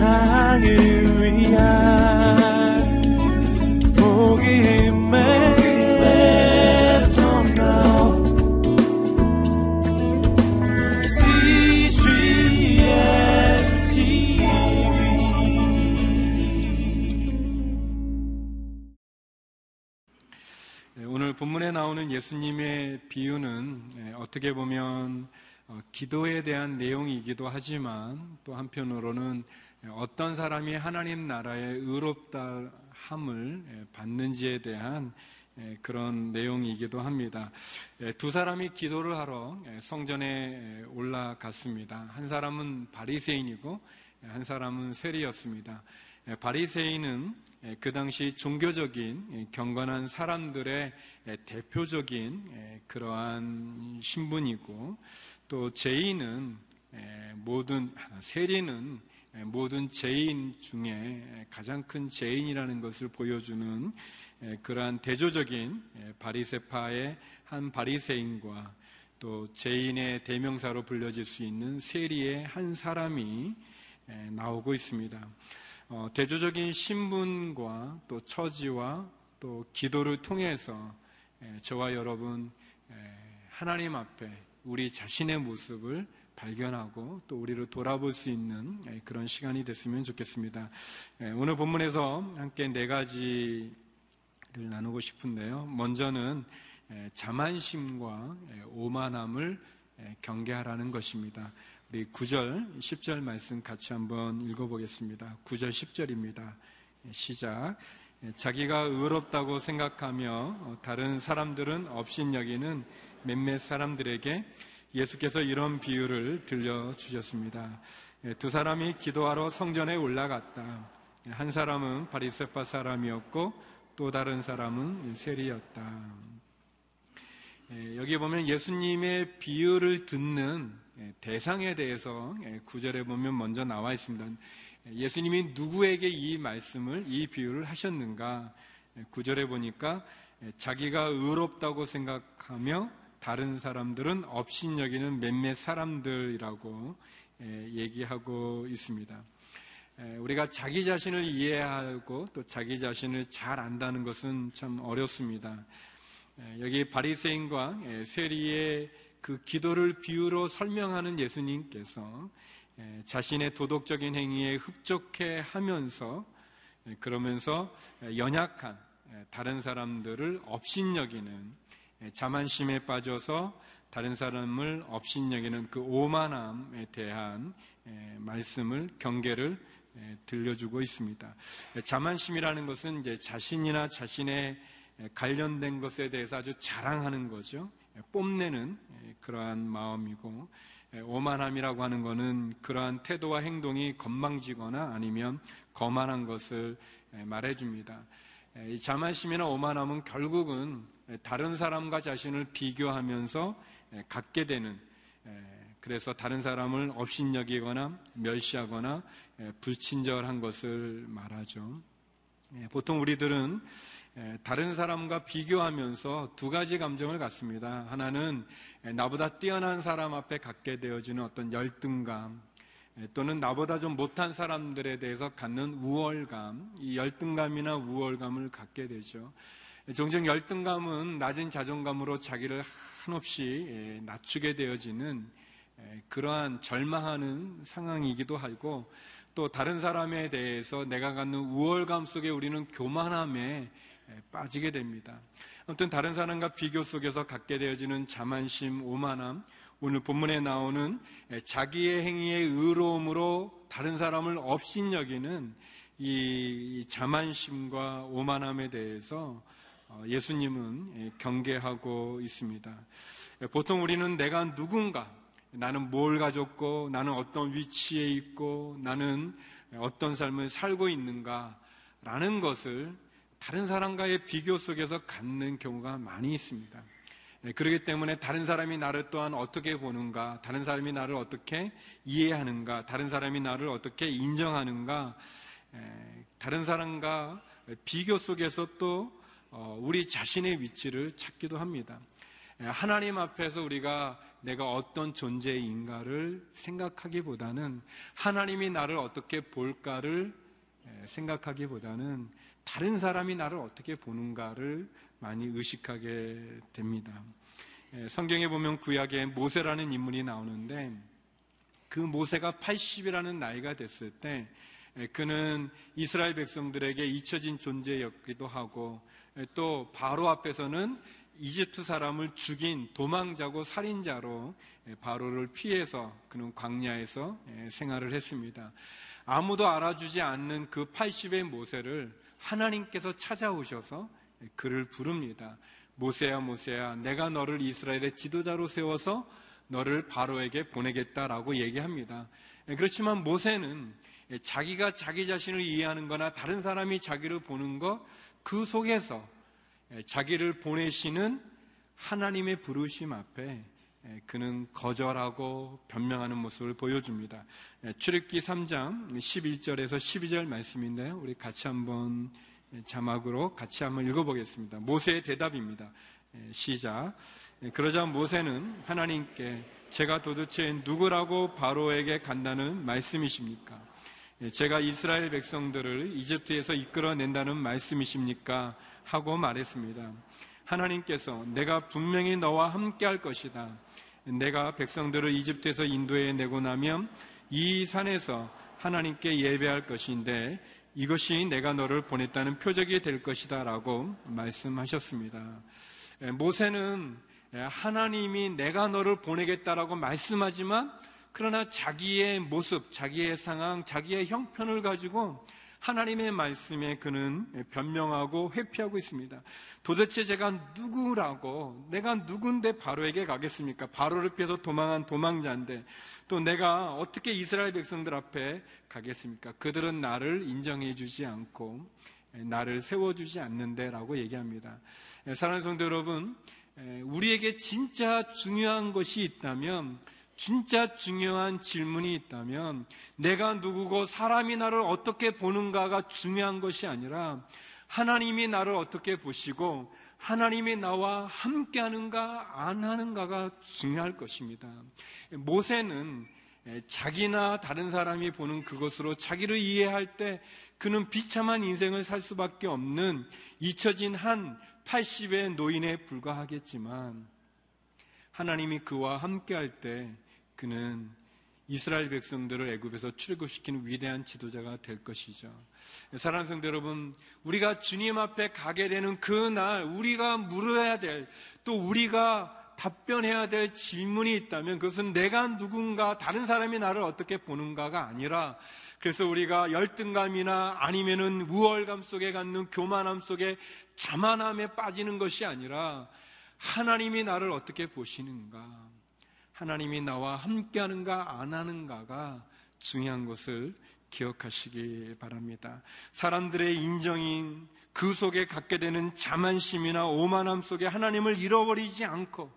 세상을 위한 복음의 본문에 나오는 예수님의 비유는 예, 어떻게 보면 어, 기도에 대한 내용이기도 하지만 또 한편으로는 어떤 사람이 하나님 나라의 의롭다 함을 예, 받는지에 대한 예, 그런 내용이기도 합니다. 두 사람이 기도를 하러 성전에 올라갔습니다. 한 사람은 바리새인이고 한 사람은 세리였습니다. 바리새인은 그 당시 종교적인 경건한 사람들의 대표적인 그러한 신분이고 또 죄인은 모든 세리는 모든 죄인 중에 가장 큰 죄인이라는 것을 보여주는 그러한 대조적인 바리세파의 한 바리새인과 또 죄인의 대명사로 불려질 수 있는 세리의 한 사람이 나오고 있습니다. 어, 대조적인 신분과 또 처지와 또 기도를 통해서 에, 저와 여러분 에, 하나님 앞에 우리 자신의 모습을 발견하고 또 우리를 돌아볼 수 있는 에, 그런 시간이 됐으면 좋겠습니다. 오늘 본문에서 함께 네 가지를 나누고 싶은데요. 먼저는 자만심과 오만함을 경계하라는 것입니다. 우리 9절, 10절 말씀 같이 한번 읽어보겠습니다. 9절, 10절입니다. 시작. 자기가 의롭다고 생각하며 어, 다른 사람들은 업신여기는 몇몇 사람들에게 예수께서 이런 비유를 들려주셨습니다. 예, 두 사람이 기도하러 성전에 올라갔다. 한 사람은 바리세파 사람이었고 또 다른 사람은 세리였다. 예, 여기 보면 예수님의 비유를 듣는 예, 대상에 대해서 예, 구절에 보면 먼저 나와 있습니다. 예수님이 누구에게 이 말씀을, 이 비유를 하셨는가? 예, 구절에 보니까 자기가 의롭다고 생각하며 다른 사람들은 업신여기는 몇몇 사람들이라고 얘기하고 있습니다. 우리가 자기 자신을 이해하고 또 자기 자신을 잘 안다는 것은 참 어렵습니다. 여기 바리새인과 세리의 그 기도를 비유로 설명하는 예수님께서 자신의 도덕적인 행위에 흡족해 하면서 그러면서 연약한 다른 사람들을 업신여기는 자만심에 빠져서 다른 사람을 업신여기는 그 오만함에 대한 말씀을 경계를 들려주고 있습니다. 자만심이라는 것은 이제 자신이나 자신의 관련된 것에 대해서 아주 자랑하는 거죠. 뽐내는 그러한 마음이고 오만함이라고 하는 것은 그러한 태도와 행동이 건망지거나 아니면 거만한 것을 말해줍니다. 이 자만심이나 오만함은 결국은 다른 사람과 자신을 비교하면서 갖게 되는 그래서 다른 사람을 업신여기거나 멸시하거나 불친절한 것을 말하죠. 보통 우리들은 다른 사람과 비교하면서 두 가지 감정을 갖습니다. 하나는 나보다 뛰어난 사람 앞에 갖게 되어지는 어떤 열등감, 또는 나보다 좀 못한 사람들에 대해서 갖는 우월감, 이 열등감이나 우월감을 갖게 되죠. 종종 열등감은 낮은 자존감으로 자기를 한없이 낮추게 되어지는 그러한 절망하는 상황이기도 하고 또 다른 사람에 대해서 내가 갖는 우월감 속에 우리는 교만함에 예, 빠지게 됩니다. 아무튼 다른 사람과 비교 속에서 갖게 되어지는 자만심, 오만함, 오늘 본문에 나오는 예, 자기의 행위의 의로움으로 다른 사람을 업신여기는 이 자만심과 오만함에 대해서 어, 예수님은 예, 경계하고 있습니다. 보통 우리는 내가 누군가, 나는 뭘 가졌고, 나는 어떤 위치에 있고, 나는 어떤 삶을 살고 있는가라는 것을 다른 사람과의 비교 속에서 갖는 경우가 많이 있습니다. 예, 그렇기 때문에 다른 사람이 나를 또한 어떻게 보는가, 다른 사람이 나를 어떻게 이해하는가, 다른 사람이 나를 어떻게 인정하는가, 예, 다른 사람과 비교 속에서 또 어, 우리 자신의 위치를 찾기도 합니다. 예, 하나님 앞에서 우리가 내가 어떤 존재인가를 생각하기보다는 하나님이 나를 어떻게 볼까를 생각하기보다는 다른 사람이 나를 어떻게 보는가를 많이 의식하게 됩니다. 성경에 보면 구약에 모세라는 인물이 나오는데 그 모세가 80이라는 나이가 됐을 때 그는 이스라엘 백성들에게 잊혀진 존재였기도 하고 또 바로 앞에서는 이집트 사람을 죽인 도망자고 살인자로 바로를 피해서 그는 광야에서 생활을 했습니다. 아무도 알아주지 않는 그 80의 모세를 하나님께서 찾아오셔서 그를 부릅니다. 모세야 모세야 내가 너를 이스라엘의 지도자로 세워서 너를 바로에게 보내겠다라고 얘기합니다. 그렇지만 모세는 자기가 자기 자신을 이해하는 거나 다른 사람이 자기를 보는 것 그 속에서 자기를 보내시는 하나님의 부르심 앞에 그는 거절하고 변명하는 모습을 보여줍니다. 출애기 3장 11절에서 12절 말씀인데요. 우리 같이 한번 자막으로 같이 한번 읽어보겠습니다. 모세의 대답입니다. 시작. 그러자 모세는 하나님께 제가 도대체 누구라고 바로에게 간다는 말씀이십니까? 제가 이스라엘 백성들을 이집트에서 이끌어낸다는 말씀이십니까? 하고 말했습니다. 하나님께서 내가 분명히 너와 함께 할 것이다. 내가 백성들을 이집트에서 인도해 내고 나면 이 산에서 하나님께 예배할 것인데 이것이 내가 너를 보냈다는 표적이 될 것이다 라고 말씀하셨습니다. 모세는 하나님이 내가 너를 보내겠다라고 말씀하지만 그러나 자기의 모습, 자기의 상황, 자기의 형편을 가지고 하나님의 말씀에 그는 변명하고 회피하고 있습니다. 도대체 제가 누구라고 내가 누군데 바로에게 가겠습니까? 바로를 피해서 도망한 도망자인데 또 내가 어떻게 이스라엘 백성들 앞에 가겠습니까? 그들은 나를 인정해 주지 않고 나를 세워 주지 않는데라고 얘기합니다. 사랑하는 성도 여러분, 우리에게 진짜 중요한 것이 있다면 진짜 중요한 질문이 있다면 내가 누구고 사람이 나를 어떻게 보는가가 중요한 것이 아니라 하나님이 나를 어떻게 보시고 하나님이 나와 함께 하는가 안 하는가가 중요할 것입니다. 모세는 자기나 다른 사람이 보는 그것으로 자기를 이해할 때 그는 비참한 인생을 살 수밖에 없는 잊혀진 한 80의 노인에 불과하겠지만 하나님이 그와 함께 할 때 그는 이스라엘 백성들을 애굽에서 출애굽시키는 위대한 지도자가 될 것이죠. 사랑하는 성도 여러분, 우리가 주님 앞에 가게 되는 그날 우리가 물어야 될 또 우리가 답변해야 될 질문이 있다면 그것은 내가 누군가 다른 사람이 나를 어떻게 보는가가 아니라 그래서 우리가 열등감이나 아니면은 우월감 속에 갖는 교만함 속에 자만함에 빠지는 것이 아니라 하나님이 나를 어떻게 보시는가 하나님이 나와 함께 하는가 안 하는가가 중요한 것을 기억하시기 바랍니다. 사람들의 인정인 그 속에 갖게 되는 자만심이나 오만함 속에 하나님을 잃어버리지 않고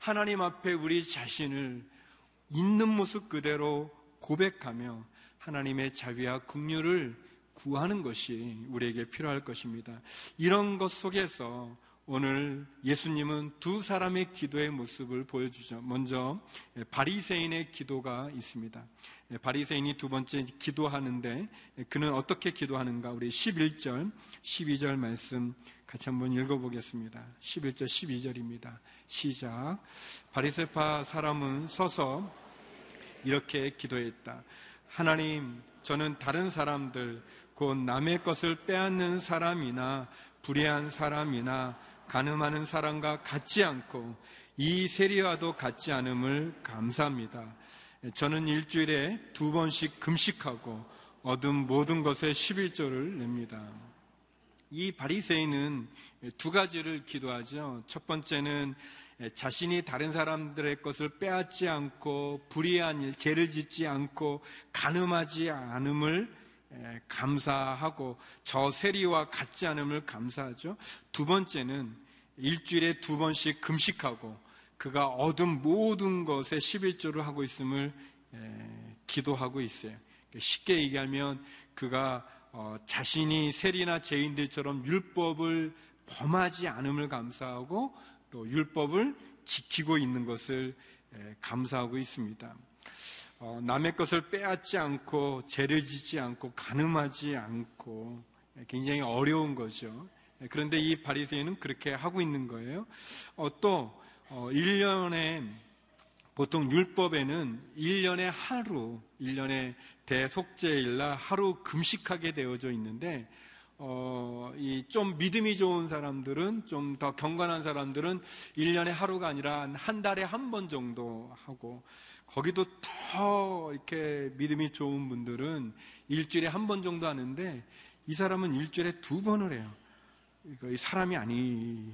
하나님 앞에 우리 자신을 있는 모습 그대로 고백하며 하나님의 자비와 긍휼을 구하는 것이 우리에게 필요할 것입니다. 이런 것 속에서 오늘 예수님은 두 사람의 기도의 모습을 보여주죠. 먼저 바리새인의 기도가 있습니다. 바리새인이 두 번째 기도하는데 그는 어떻게 기도하는가? 우리 11절, 12절 말씀 같이 한번 읽어보겠습니다. 11절, 12절입니다. 시작. 바리새파 사람은 서서 이렇게 기도했다. 하나님, 저는 다른 사람들, 곧 남의 것을 빼앗는 사람이나 불의한 사람이나 가늠하는 사람과 같지 않고 이 세리와도 같지 않음을 감사합니다. 저는 일주일에 두 번씩 금식하고 얻은 모든 것에 11조를 냅니다. 이 바리새인은 두 가지를 기도하죠. 첫 번째는 자신이 다른 사람들의 것을 빼앗지 않고 불의한 일, 죄를 짓지 않고 가늠하지 않음을 감사하고 저 세리와 같지 않음을 감사하죠. 두 번째는 일주일에 두 번씩 금식하고 그가 얻은 모든 것에 11조를 하고 있음을 기도하고 있어요. 쉽게 얘기하면 그가 어, 자신이 세리나 죄인들처럼 율법을 범하지 않음을 감사하고 또 율법을 지키고 있는 것을 예, 감사하고 있습니다. 어, 남의 것을 빼앗지 않고 짓지 않고 가늠하지 않고 예, 굉장히 어려운 거죠. 예, 그런데 이 바리새인은 그렇게 하고 있는 거예요. 어, 또 어, 1년에 보통 율법에는 1년에 하루, 1년에 대속죄일날 하루 금식하게 되어져 있는데 어, 이 좀 믿음이 좋은 사람들은 좀 더 경건한 사람들은 1년에 하루가 아니라 한 달에 한 번 정도 하고 거기도 더 이렇게 믿음이 좋은 분들은 일주일에 한 번 정도 하는데 이 사람은 일주일에 두 번을 해요. 이거 사람이 아니지.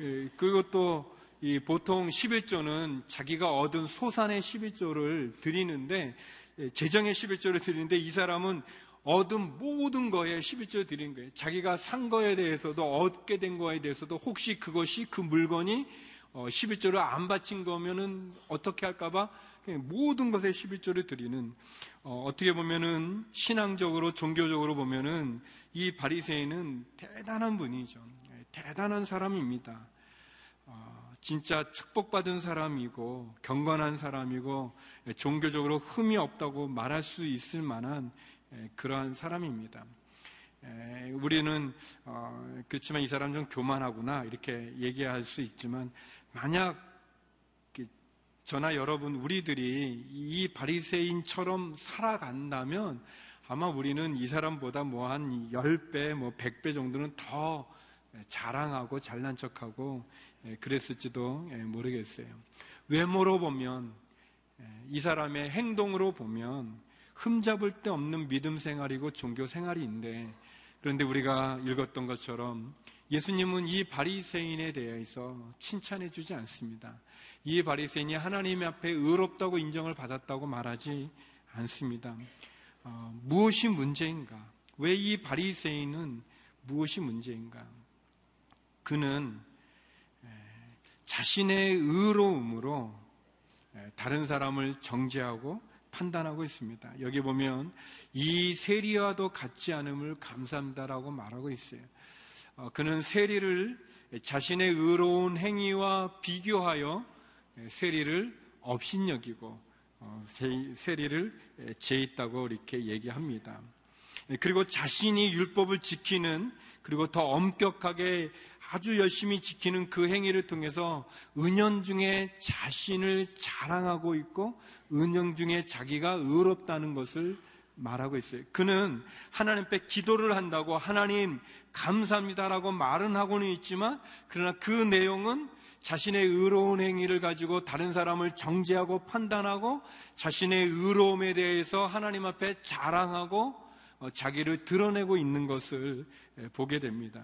예, 그리고 또이 보통 11조는 자기가 얻은 소산의 11조를 드리는데 예, 재정의 11조를 드리는데 이 사람은 얻은 모든 거에 11조 드린 거예요. 자기가 산 거에 대해서도 얻게 된 거에 대해서도 혹시 그것이 그 물건이 11조를 어, 안 바친 거면은 어떻게 할까봐 모든 것에 11조를 드리는 어, 떻게 보면은 신앙적으로 종교적으로 보면은 이 바리새인은 대단한 분이죠. 예, 대단한 사람입니다. 어, 진짜 축복받은 사람이고 경건한 사람이고 예, 종교적으로 흠이 없다고 말할 수 있을 만한 예, 그러한 사람입니다. 예, 우리는 어, 그렇지만 이 사람 좀 교만하구나 이렇게 얘기할 수 있지만 만약 저나 여러분 우리들이 이 바리새인처럼 살아간다면 아마 우리는 이 사람보다 뭐 한 10배, 뭐 100배 정도는 더 자랑하고 잘난 척하고 예, 그랬을지도 모르겠어요. 외모로 보면 이 사람의 행동으로 보면 흠잡을 데 없는 믿음 생활이고 종교 생활인데 그런데 우리가 읽었던 것처럼 예수님은 이 바리새인에 대해서 칭찬해 주지 않습니다. 이 바리새인이 하나님 앞에 의롭다고 인정을 받았다고 말하지 않습니다. 어, 무엇이 문제인가? 왜 이 바리새인은 무엇이 문제인가? 그는 자신의 의로움으로 다른 사람을 정죄하고 판단하고 있습니다. 여기 보면 이 세리와도 같지 않음을 감사합니다라고 말하고 있어요. 어, 그는 세리를 자신의 의로운 행위와 비교하여 세리를 업신여기고 어, 세리를 죄있다고 이렇게 얘기합니다. 그리고 자신이 율법을 지키는 그리고 더 엄격하게 아주 열심히 지키는 그 행위를 통해서 은연 중에 자신을 자랑하고 있고 은영 중에 자기가 의롭다는 것을 말하고 있어요. 그는 하나님 앞에 기도를 한다고 하나님 감사합니다라고 말은 하고는 있지만 그러나 그 내용은 자신의 의로운 행위를 가지고 다른 사람을 정죄하고 판단하고 자신의 의로움에 대해서 하나님 앞에 자랑하고 어, 자기를 드러내고 있는 것을 보게 됩니다.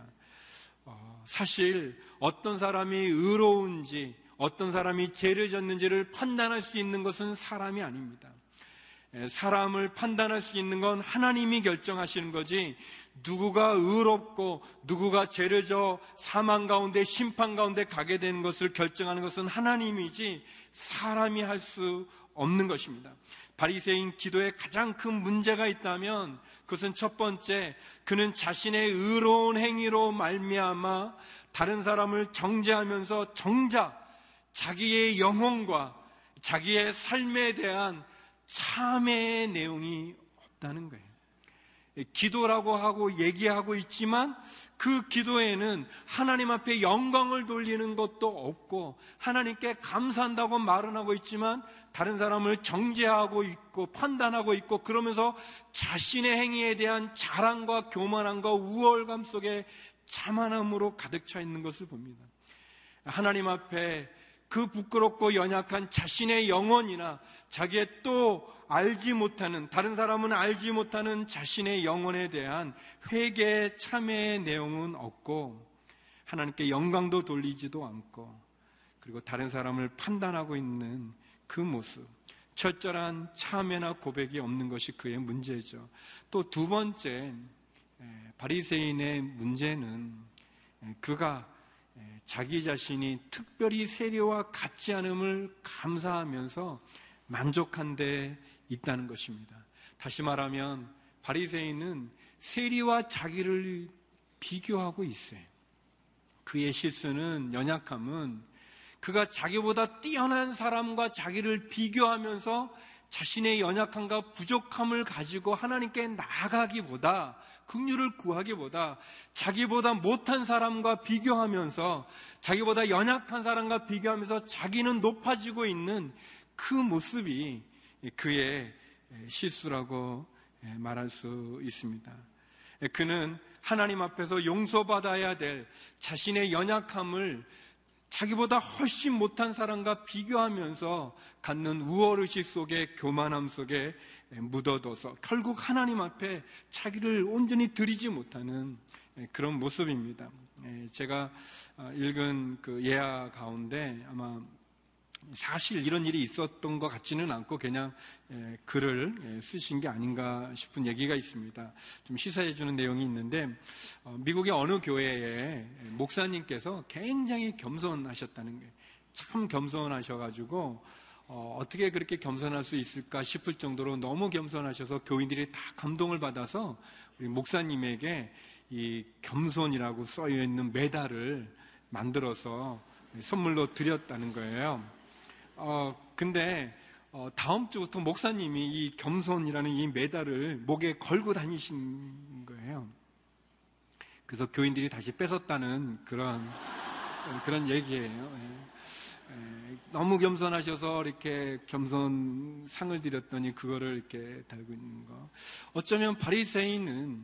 어, 사실 어떤 사람이 의로운지 어떤 사람이 죄를 졌는지를 판단할 수 있는 것은 사람이 아닙니다. 사람을 판단할 수 있는 건 하나님이 결정하시는 거지 누구가 의롭고 누구가 죄를 져 사망 가운데 심판 가운데 가게 되는 것을 결정하는 것은 하나님이지 사람이 할 수 없는 것입니다. 바리새인 기도에 가장 큰 문제가 있다면 그것은 첫 번째 그는 자신의 의로운 행위로 말미암아 다른 사람을 정죄하면서 정작 자기의 영혼과 자기의 삶에 대한 참회의 내용이 없다는 거예요. 기도라고 하고 얘기하고 있지만 그 기도에는 하나님 앞에 영광을 돌리는 것도 없고 하나님께 감사한다고 말은 하고 있지만 다른 사람을 정죄하고 있고 판단하고 있고 그러면서 자신의 행위에 대한 자랑과 교만함과 우월감 속에 자만함으로 가득 차 있는 것을 봅니다. 하나님 앞에 그 부끄럽고 연약한 자신의 영혼이나 자기의 또 알지 못하는 다른 사람은 알지 못하는 자신의 영혼에 대한 회개 참회의 내용은 없고 하나님께 영광도 돌리지도 않고 그리고 다른 사람을 판단하고 있는 그 모습 철저한 참회나 고백이 없는 것이 그의 문제죠. 또 두 번째 바리새인의 문제는 그가 자기 자신이 특별히 세례와 같지 않음을 감사하면서 만족한 데 있다는 것입니다. 다시 말하면 바리새인은 세리와 자기를 비교하고 있어요. 그의 실수는 연약함은 그가 자기보다 뛰어난 사람과 자기를 비교하면서 자신의 연약함과 부족함을 가지고 하나님께 나아가기보다 긍휼을 구하기보다 자기보다 못한 사람과 비교하면서 자기보다 연약한 사람과 비교하면서 자기는 높아지고 있는 그 모습이 그의 실수라고 말할 수 있습니다. 그는 하나님 앞에서 용서받아야 될 자신의 연약함을 자기보다 훨씬 못한 사람과 비교하면서 갖는 우월의식 속에 교만함 속에 묻어둬서 결국 하나님 앞에 자기를 온전히 드리지 못하는 그런 모습입니다. 제가 읽은 그 예화 가운데 아마 사실 이런 일이 있었던 것 같지는 않고 그냥 예, 글을 예, 쓰신 게 아닌가 싶은 얘기가 있습니다. 좀 시사해 주는 내용이 있는데 어, 미국의 어느 교회에 목사님께서 굉장히 겸손하셨다는 거예요. 참 겸손하셔가지고 어, 떻게 그렇게 겸손할 수 있을까 싶을 정도로 너무 겸손하셔서 교인들이 다 감동을 받아서 우리 목사님에게 이 겸손이라고 써여 있는 메달을 만들어서 선물로 드렸다는 거예요. 어, 근데 어, 다음 주부터 목사님이 이 겸손이라는 이 메달을 목에 걸고 다니신 거예요. 그래서 교인들이 다시 뺏었다는 그런 그런 얘기예요. 예. 예. 너무 겸손하셔서 이렇게 겸손 상을 드렸더니 그거를 이렇게 달고 있는 거. 어쩌면 바리새인은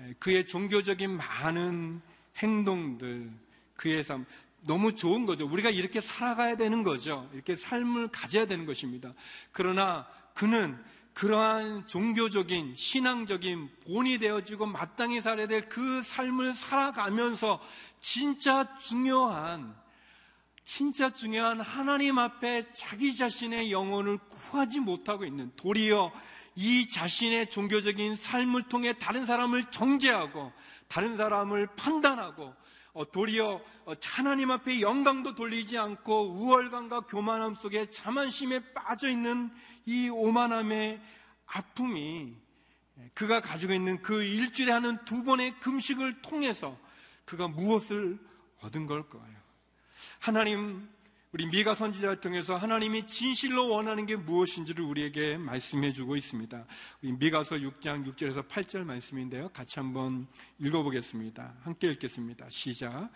예, 그의 종교적인 많은 행동들, 그의 삶, 너무 좋은 거죠. 우리가 이렇게 살아가야 되는 거죠. 이렇게 삶을 가져야 되는 것입니다. 그러나 그는 그러한 종교적인 신앙적인 본이 되어지고 마땅히 살아야 될 그 삶을 살아가면서 진짜 중요한 진짜 중요한 하나님 앞에 자기 자신의 영혼을 구하지 못하고 있는 도리어 이 자신의 종교적인 삶을 통해 다른 사람을 정죄하고 다른 사람을 판단하고 어, 도리어 어, 하나님 앞에 영광도 돌리지 않고 우월감과 교만함 속에 자만심에 빠져 있는 이 오만함의 아픔이 그가 가지고 있는 그 일주일에 하는 두 번의 금식을 통해서 그가 무엇을 얻은 걸까요? 하나님 우리 미가 선지자를 통해서 하나님이 진실로 원하는 게 무엇인지를 우리에게 말씀해 주고 있습니다. 미가서 6장 6절에서 8절 말씀인데요. 같이 한번 읽어보겠습니다. 함께 읽겠습니다. 시작.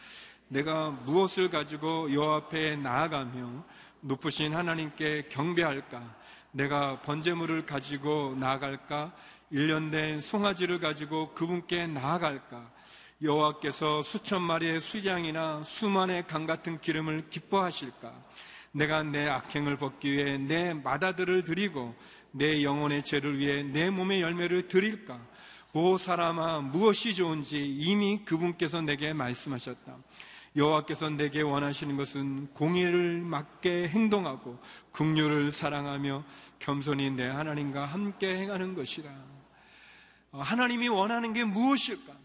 내가 무엇을 가지고 여 앞에 나아가며 높으신 하나님께 경배할까? 내가 번제물을 가지고 나아갈까? 1년 된 송아지를 가지고 그분께 나아갈까? 여호와께서 수천 마리의 수양이나 수만의 강 같은 기름을 기뻐하실까? 내가 내 악행을 벗기 위해 내 마다들을 드리고 내 영혼의 죄를 위해 내 몸의 열매를 드릴까? 오 사람아 무엇이 좋은지 이미 그분께서 내게 말씀하셨다. 여호와께서 내게 원하시는 것은 공의를 맞게 행동하고 국류를 사랑하며 겸손히 내 하나님과 함께 행하는 것이라. 어, 하나님이 원하는 게 무엇일까?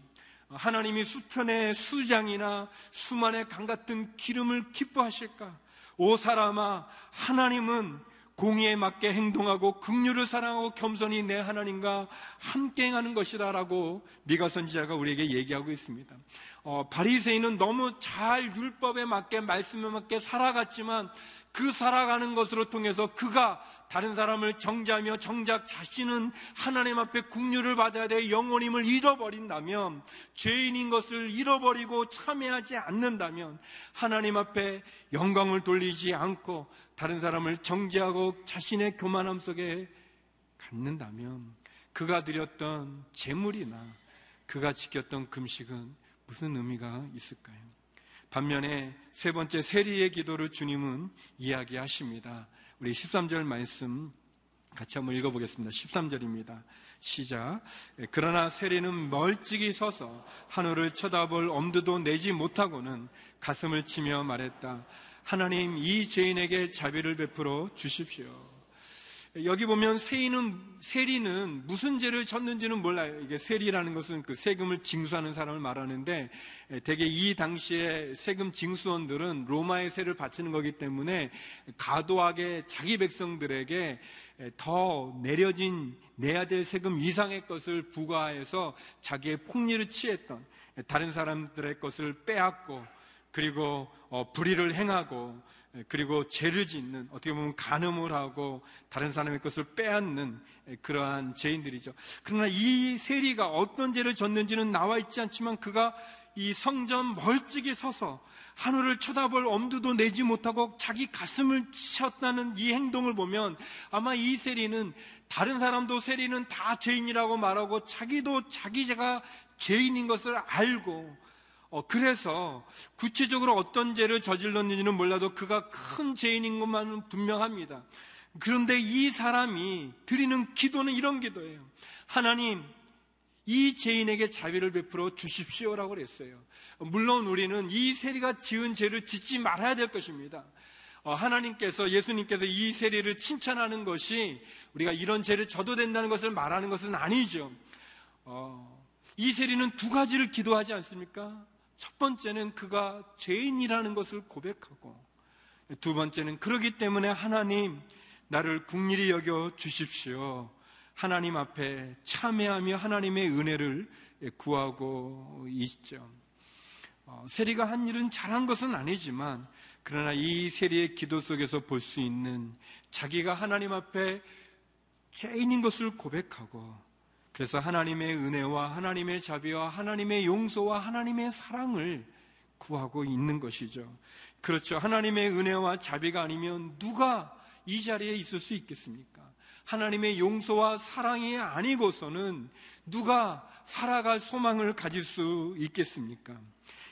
하나님이 수천의 수장이나 수만의 강 같은 기름을 기뻐하실까? 오 사람아, 하나님은 공의에 맞게 행동하고 긍휼을 사랑하고 겸손히 내 하나님과 함께 행하는 것이다라고 미가 선지자가 우리에게 얘기하고 있습니다. 어, 바리새인은 너무 잘 율법에 맞게 말씀에 맞게 살아갔지만 그 살아가는 것으로 통해서 그가 다른 사람을 정죄하며 정작 자신은 하나님 앞에 국류를 받아야 될 영혼임을 잃어버린다면 죄인인 것을 잃어버리고 참여하지 않는다면 하나님 앞에 영광을 돌리지 않고 다른 사람을 정죄하고 자신의 교만함 속에 갖는다면 그가 드렸던 재물이나 그가 지켰던 금식은 무슨 의미가 있을까요? 반면에 세 번째 세리의 기도를 주님은 이야기하십니다. 우리 13절 말씀 같이 한번 읽어보겠습니다. 13절입니다. 시작. 그러나 세리는 멀찍이 서서 하늘을 쳐다볼 엄두도 내지 못하고는 가슴을 치며 말했다. 하나님 이 죄인에게 자비를 베풀어 주십시오. 여기 보면 세리는, 세리는 무슨 죄를 졌는지는 몰라요. 이게 세리라는 것은 그 세금을 징수하는 사람을 말하는데 대개 이 당시에 세금 징수원들은 로마의 세를 바치는 거기 때문에 가도하게 자기 백성들에게 더 내려진 내야 될 세금 이상의 것을 부과해서 자기의 폭리를 취했던 다른 사람들의 것을 빼앗고 그리고 어, 불의를 행하고 예, 그리고 죄를 짓는 어떻게 보면 간음을 하고 다른 사람의 것을 빼앗는 예, 그러한 죄인들이죠. 그러나 이 세리가 어떤 죄를 졌는지는 나와 있지 않지만 그가 이 성전 멀찍이 서서 하늘을 쳐다볼 엄두도 내지 못하고 자기 가슴을 치었다는 이 행동을 보면 아마 이 세리는 다른 사람도 세리는 다 죄인이라고 말하고 자기도 자기 제가 죄인인 것을 알고 어, 그래서 구체적으로 어떤 죄를 저질렀는지는 몰라도 그가 큰 죄인인 것만은 분명합니다. 그런데 이 사람이 드리는 기도는 이런 기도예요. 하나님, 이 죄인에게 자비를 베풀어 주십시오라고 그랬어요. 물론 우리는 이 세리가 지은 죄를 짓지 말아야 될 것입니다. 어, 하나님께서 예수님께서 이 세리를 칭찬하는 것이 우리가 이런 죄를 져도 된다는 것을 말하는 것은 아니죠. 어, 이 세리는 두 가지를 기도하지 않습니까? 첫 번째는 그가 죄인이라는 것을 고백하고 두 번째는 그러기 때문에 하나님 나를 국리히 여겨 주십시오. 하나님 앞에 참회하며 하나님의 은혜를 구하고 있죠. 어, 세리가 한 일은 잘한 것은 아니지만 그러나 이 세리의 기도 속에서 볼 수 있는 자기가 하나님 앞에 죄인인 것을 고백하고 그래서 하나님의 은혜와 하나님의 자비와 하나님의 용서와 하나님의 사랑을 구하고 있는 것이죠. 그렇죠. 하나님의 은혜와 자비가 아니면 누가 이 자리에 있을 수 있겠습니까? 하나님의 용서와 사랑이 아니고서는 누가 살아갈 소망을 가질 수 있겠습니까?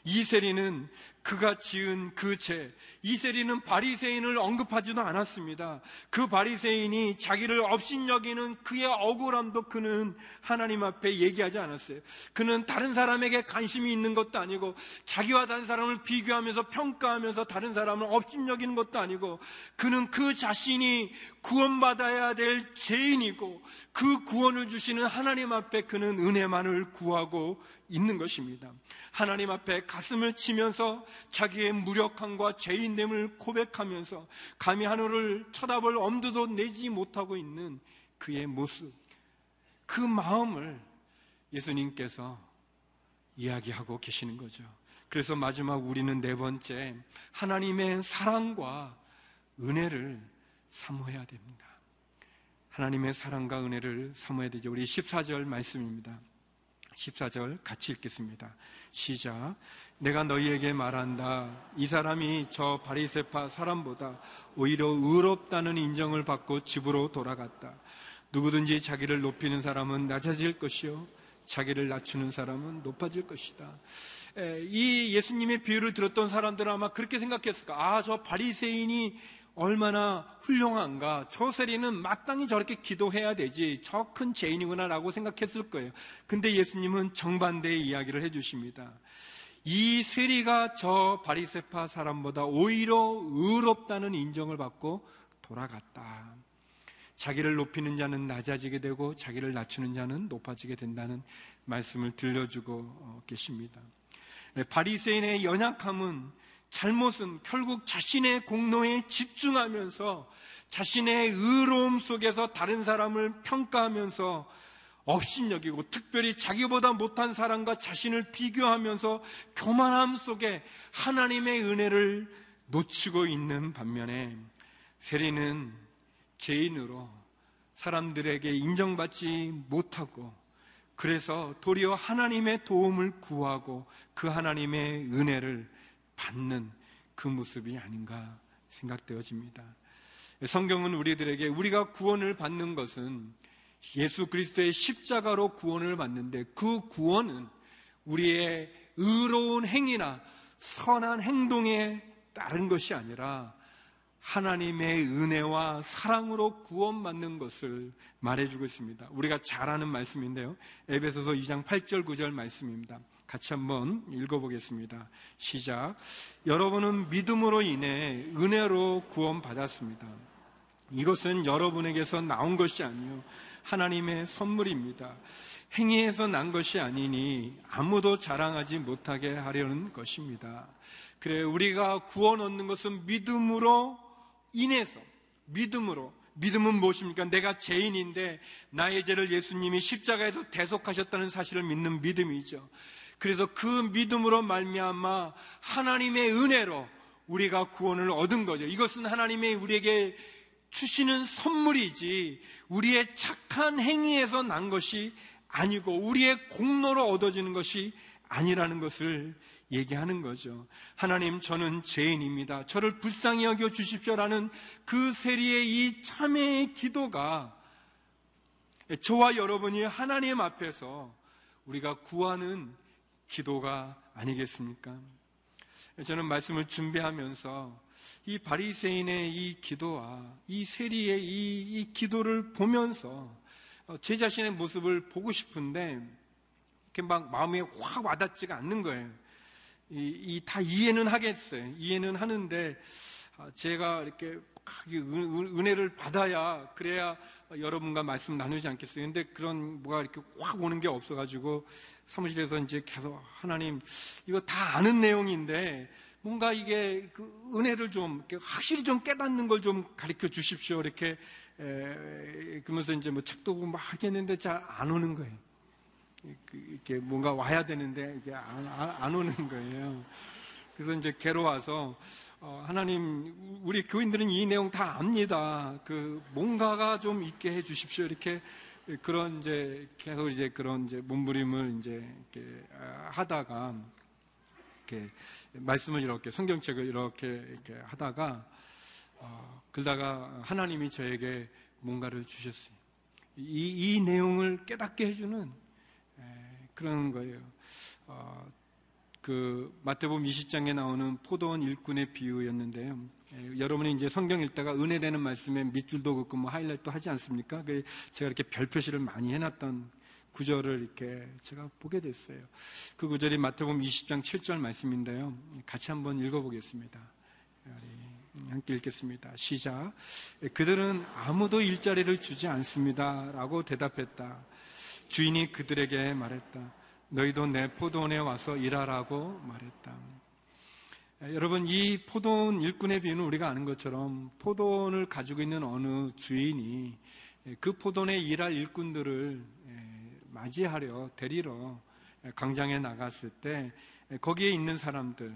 이세리는 그가 지은 그 죄, 이세리는 바리새인을 언급하지도 않았습니다. 그 바리새인이 자기를 업신여기는 그의 억울함도 그는 하나님 앞에 얘기하지 않았어요. 그는 다른 사람에게 관심이 있는 것도 아니고 자기와 다른 사람을 비교하면서 평가하면서 다른 사람을 업신여기는 것도 아니고 그는 그 자신이 구원받아야 될 죄인이고 그 구원을 주시는 하나님 앞에 그는 은혜만을 구하고 있는 것입니다. 하나님 앞에 가슴을 치면서 자기의 무력함과 죄인됨을 고백하면서 감히 하늘을 쳐다볼 엄두도 내지 못하고 있는 그의 모습, 그 마음을 예수님께서 이야기하고 계시는 거죠. 그래서 마지막 우리는 네 번째, 하나님의 사랑과 은혜를 사모해야 됩니다. 하나님의 사랑과 은혜를 사모해야 되죠. 우리 14절 말씀입니다. 14절 같이 읽겠습니다. 시작. 내가 너희에게 말한다. 이 사람이 저 바리세파 사람보다 오히려 의롭다는 인정을 받고 집으로 돌아갔다. 누구든지 자기를 높이는 사람은 낮아질 것이요. 자기를 낮추는 사람은 높아질 것이다. 이 예수님의 비유를 들었던 사람들은 아마 그렇게 생각했을까? 아, 저 바리새인이 얼마나 훌륭한가. 저 세리는 마땅히 저렇게 기도해야 되지. 저 큰 죄인이구나라고 생각했을 거예요. 근데 예수님은 정반대의 이야기를 해주십니다. 이 세리가 저 바리세파 사람보다 오히려 의롭다는 인정을 받고 돌아갔다. 자기를 높이는 자는 낮아지게 되고 자기를 낮추는 자는 높아지게 된다는 말씀을 들려주고 어, 계십니다. 네, 바리새인의 연약함은 잘못은 결국 자신의 공로에 집중하면서 자신의 의로움 속에서 다른 사람을 평가하면서 업신여기고 특별히 자기보다 못한 사람과 자신을 비교하면서 교만함 속에 하나님의 은혜를 놓치고 있는 반면에 세리는 죄인으로 사람들에게 인정받지 못하고 그래서 도리어 하나님의 도움을 구하고 그 하나님의 은혜를 받는 그 모습이 아닌가 생각되어집니다. 성경은 우리들에게 우리가 구원을 받는 것은 예수 그리스도의 십자가로 구원을 받는데 그 구원은 우리의 의로운 행위나 선한 행동에 따른 것이 아니라 하나님의 은혜와 사랑으로 구원받는 것을 말해주고 있습니다. 우리가 잘 아는 말씀인데요. 에베소서 2장 8절 9절 말씀입니다. 같이 한번 읽어보겠습니다. 시작. 여러분은 믿음으로 인해 은혜로 구원받았습니다. 이것은 여러분에게서 나온 것이 아니요 하나님의 선물입니다. 행위에서 난 것이 아니니 아무도 자랑하지 못하게 하려는 것입니다. 그래 우리가 구원 얻는 것은 믿음으로 인해서 믿음으로 믿음은 무엇입니까? 내가 죄인인데 나의 죄를 예수님이 십자가에서 대속하셨다는 사실을 믿는 믿음이죠. 그래서 그 믿음으로 말미암아 하나님의 은혜로 우리가 구원을 얻은 거죠. 이것은 하나님의 우리에게 주시는 선물이지 우리의 착한 행위에서 난 것이 아니고 우리의 공로로 얻어지는 것이 아니라는 것을 얘기하는 거죠. 하나님, 저는 죄인입니다. 저를 불쌍히 여겨 주십시오라는 그 세리의 이 참회의 기도가 저와 여러분이 하나님 앞에서 우리가 구하는 기도가 아니겠습니까? 저는 말씀을 준비하면서 이 바리새인의 이 기도와 이 세리의 이, 이 기도를 보면서 제 자신의 모습을 보고 싶은데 이렇게 막 마음에 확 와닿지가 않는 거예요. 이, 다 이해는 하겠어요. 이해는 하는데 아, 제가 이렇게 은혜를 받아야 그래야 여러분과 말씀 나누지 않겠어요. 근데 그런 뭐가 이렇게 확 오는 게 없어가지고 사무실에서 이제 계속 하나님 이거 다 아는 내용인데 뭔가 이게 그 은혜를 좀 확실히 좀 깨닫는 걸 좀 가르쳐 주십시오. 이렇게 에, 그러면서 이제 뭐 책도 보고 막 하겠는데 잘 안 오는 거예요. 그, 이렇게 뭔가 와야 되는데 이게 안, 안 오는 거예요. 그래서 이제 괴로워서 어, 하나님 우리 교인들은 이 내용 다 압니다. 그 뭔가가 좀 있게 해 주십시오. 이렇게 그런 이제 계속 이제 그런 이제 몸부림을 이제 이렇게 아, 하다가 이렇게 말씀을 이렇게 성경책을 이렇게 이렇게 하다가 어, 그러다가 하나님이 저에게 뭔가를 주셨어요. 이, 이 내용을 깨닫게 해주는 에, 그런 거예요. 어, 그 마태복음 20장에 나오는 포도원 일꾼의 비유였는데요. 에, 여러분이 이제 성경 읽다가 은혜되는 말씀에 밑줄도 긋고 뭐 하이라이트 하지 않습니까? 그 제가 이렇게 별표시를 많이 해놨던 구절을 이렇게 제가 보게 됐어요. 그 구절이 마태복음 20장 7절 말씀인데요. 같이 한번 읽어보겠습니다. 함께 읽겠습니다. 시작. 그들은 아무도 일자리를 주지 않습니다. 라고 대답했다. 주인이 그들에게 말했다. 너희도 내 포도원에 와서 일하라고 말했다. 여러분, 이 포도원 일꾼의 비유는 우리가 아는 것처럼 포도원을 가지고 있는 어느 주인이 그 포도원에 일할 일꾼들을 맞이하려 데리러 광장에 나갔을 때 거기에 있는 사람들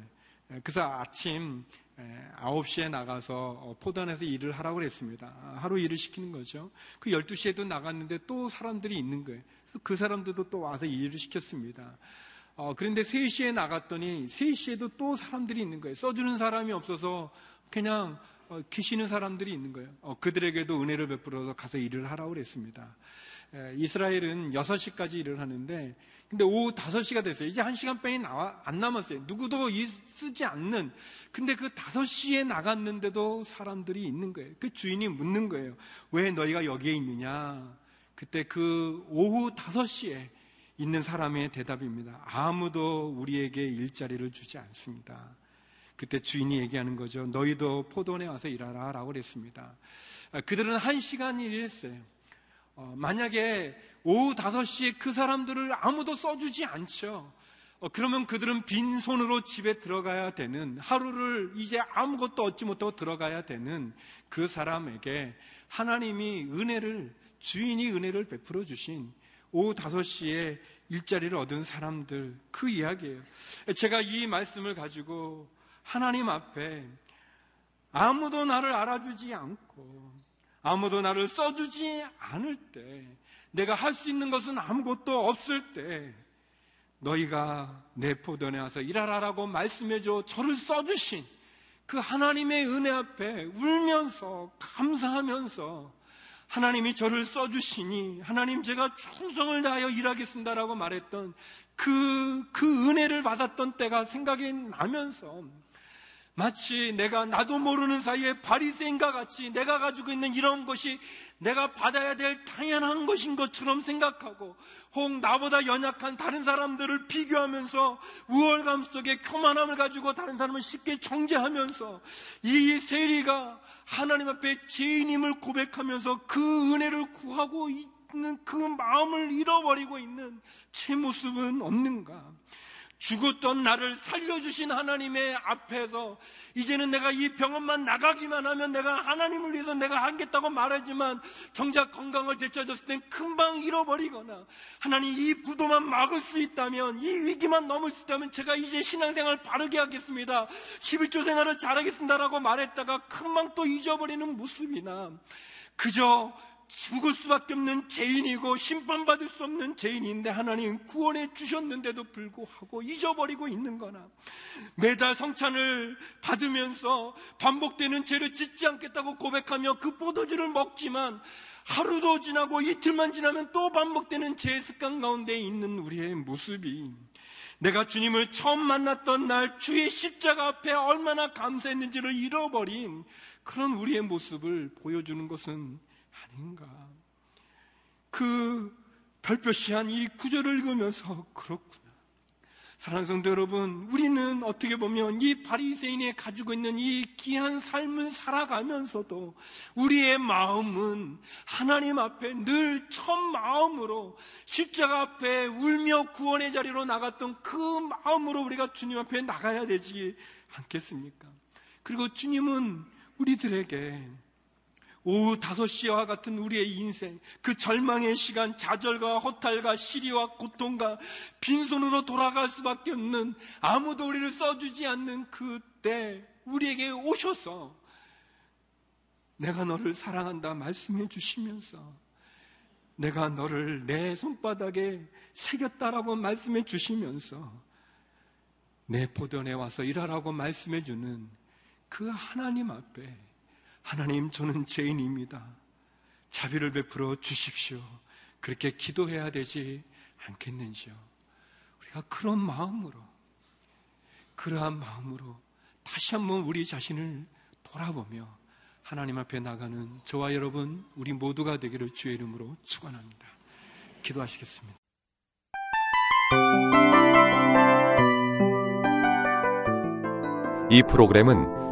그래서 아침 9시에 나가서 어, 포단에서 일을 하라고 그랬습니다. 하루 일을 시키는 거죠. 그 12시에도 나갔는데 또 사람들이 있는 거예요. 그 사람들도 또 와서 일을 시켰습니다. 어, 그런데 3시에 나갔더니 3시에도 또 사람들이 있는 거예요. 써주는 사람이 없어서 그냥 어, 계시는 사람들이 있는 거예요. 어, 그들에게도 은혜를 베풀어서 가서 일을 하라고 그랬습니다. 에, 이스라엘은 6시까지 일을 하는데 근데 오후 5시가 됐어요. 이제 1시간 뺑이 나와, 안 남았어요. 누구도 쓰지 않는. 근데 그 5시에 나갔는데도 사람들이 있는 거예요. 그 주인이 묻는 거예요. 왜 너희가 여기에 있느냐? 그때 그 오후 5시에 있는 사람의 대답입니다. 아무도 우리에게 일자리를 주지 않습니다. 그때 주인이 얘기하는 거죠. 너희도 포도원에 와서 일하라 라고 그랬습니다. 그들은 한 시간 일했어요. 어, 만약에 오후 5시에 그 사람들을 아무도 써주지 않죠. 어, 그러면 그들은 빈손으로 집에 들어가야 되는 하루를 이제 아무것도 얻지 못하고 들어가야 되는 그 사람에게 하나님이 은혜를 주인이 은혜를 베풀어 주신 오후 5시에 일자리를 얻은 사람들 그 이야기예요. 제가 이 말씀을 가지고 하나님 앞에 아무도 나를 알아주지 않고 아무도 나를 써주지 않을 때 내가 할 수 있는 것은 아무것도 없을 때 너희가 내 포도원에 와서 일하라라고 말씀해줘 저를 써주신 그 하나님의 은혜 앞에 울면서 감사하면서 하나님이 저를 써주시니 하나님 제가 충성을 다하여 일하겠습니다라고 말했던 그, 그 은혜를 받았던 때가 생각이 나면서 마치 내가 나도 모르는 사이에 바리새인과 같이 내가 가지고 있는 이런 것이 내가 받아야 될 당연한 것인 것처럼 생각하고 혹 나보다 연약한 다른 사람들을 비교하면서 우월감 속에 교만함을 가지고 다른 사람을 쉽게 정죄하면서 이 세리가 하나님 앞에 죄인임을 고백하면서 그 은혜를 구하고 있는 그 마음을 잃어버리고 있는 제 모습은 없는가? 죽었던 나를 살려주신 하나님의 앞에서 이제는 내가 이 병원만 나가기만 하면 내가 하나님을 위해서 내가 하겠다고 말하지만 정작 건강을 되찾았을 땐 금방 잃어버리거나 하나님 이 부도만 막을 수 있다면 이 위기만 넘을 수 있다면 제가 이제 신앙생활 바르게 하겠습니다. 11조 생활을 잘하겠습니다라고 말했다가 금방 또 잊어버리는 모습이나 그저 죽을 수밖에 없는 죄인이고 심판받을 수 없는 죄인인데 하나님 구원해 주셨는데도 불구하고 잊어버리고 있는 거나 매달 성찬을 받으면서 반복되는 죄를 짓지 않겠다고 고백하며 그 포도주를 먹지만 하루도 지나고 이틀만 지나면 또 반복되는 죄 습관 가운데 있는 우리의 모습이 내가 주님을 처음 만났던 날 주의 십자가 앞에 얼마나 감사했는지를 잃어버린 그런 우리의 모습을 보여주는 것은 아닌가. 그 별표시 한 이 구절을 읽으면서 그렇구나. 사랑하는 성도 여러분, 우리는 어떻게 보면 이 바리새인이 가지고 있는 이 귀한 삶을 살아가면서도 우리의 마음은 하나님 앞에 늘 첫 마음으로 십자가 앞에 울며 구원의 자리로 나갔던 그 마음으로 우리가 주님 앞에 나가야 되지 않겠습니까? 그리고 주님은 우리들에게 오후 5시와 같은 우리의 인생, 그 절망의 시간, 좌절과 허탈과 시리와 고통과 빈손으로 돌아갈 수밖에 없는 아무도 우리를 써주지 않는 그때 우리에게 오셔서 내가 너를 사랑한다 말씀해 주시면서 내가 너를 내 손바닥에 새겼다라고 말씀해 주시면서 내 보던에 와서 일하라고 말씀해 주는 그 하나님 앞에 하나님, 저는 죄인입니다. 자비를 베풀어 주십시오. 그렇게 기도해야 되지 않겠는지요? 우리가 그런 마음으로, 그러한 마음으로 다시 한번 우리 자신을 돌아보며 하나님 앞에 나가는 저와 여러분, 우리 모두가 되기를 주의 이름으로 축원합니다. 기도하시겠습니다. 이 프로그램은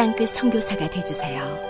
땅끝 성교사가 되주세요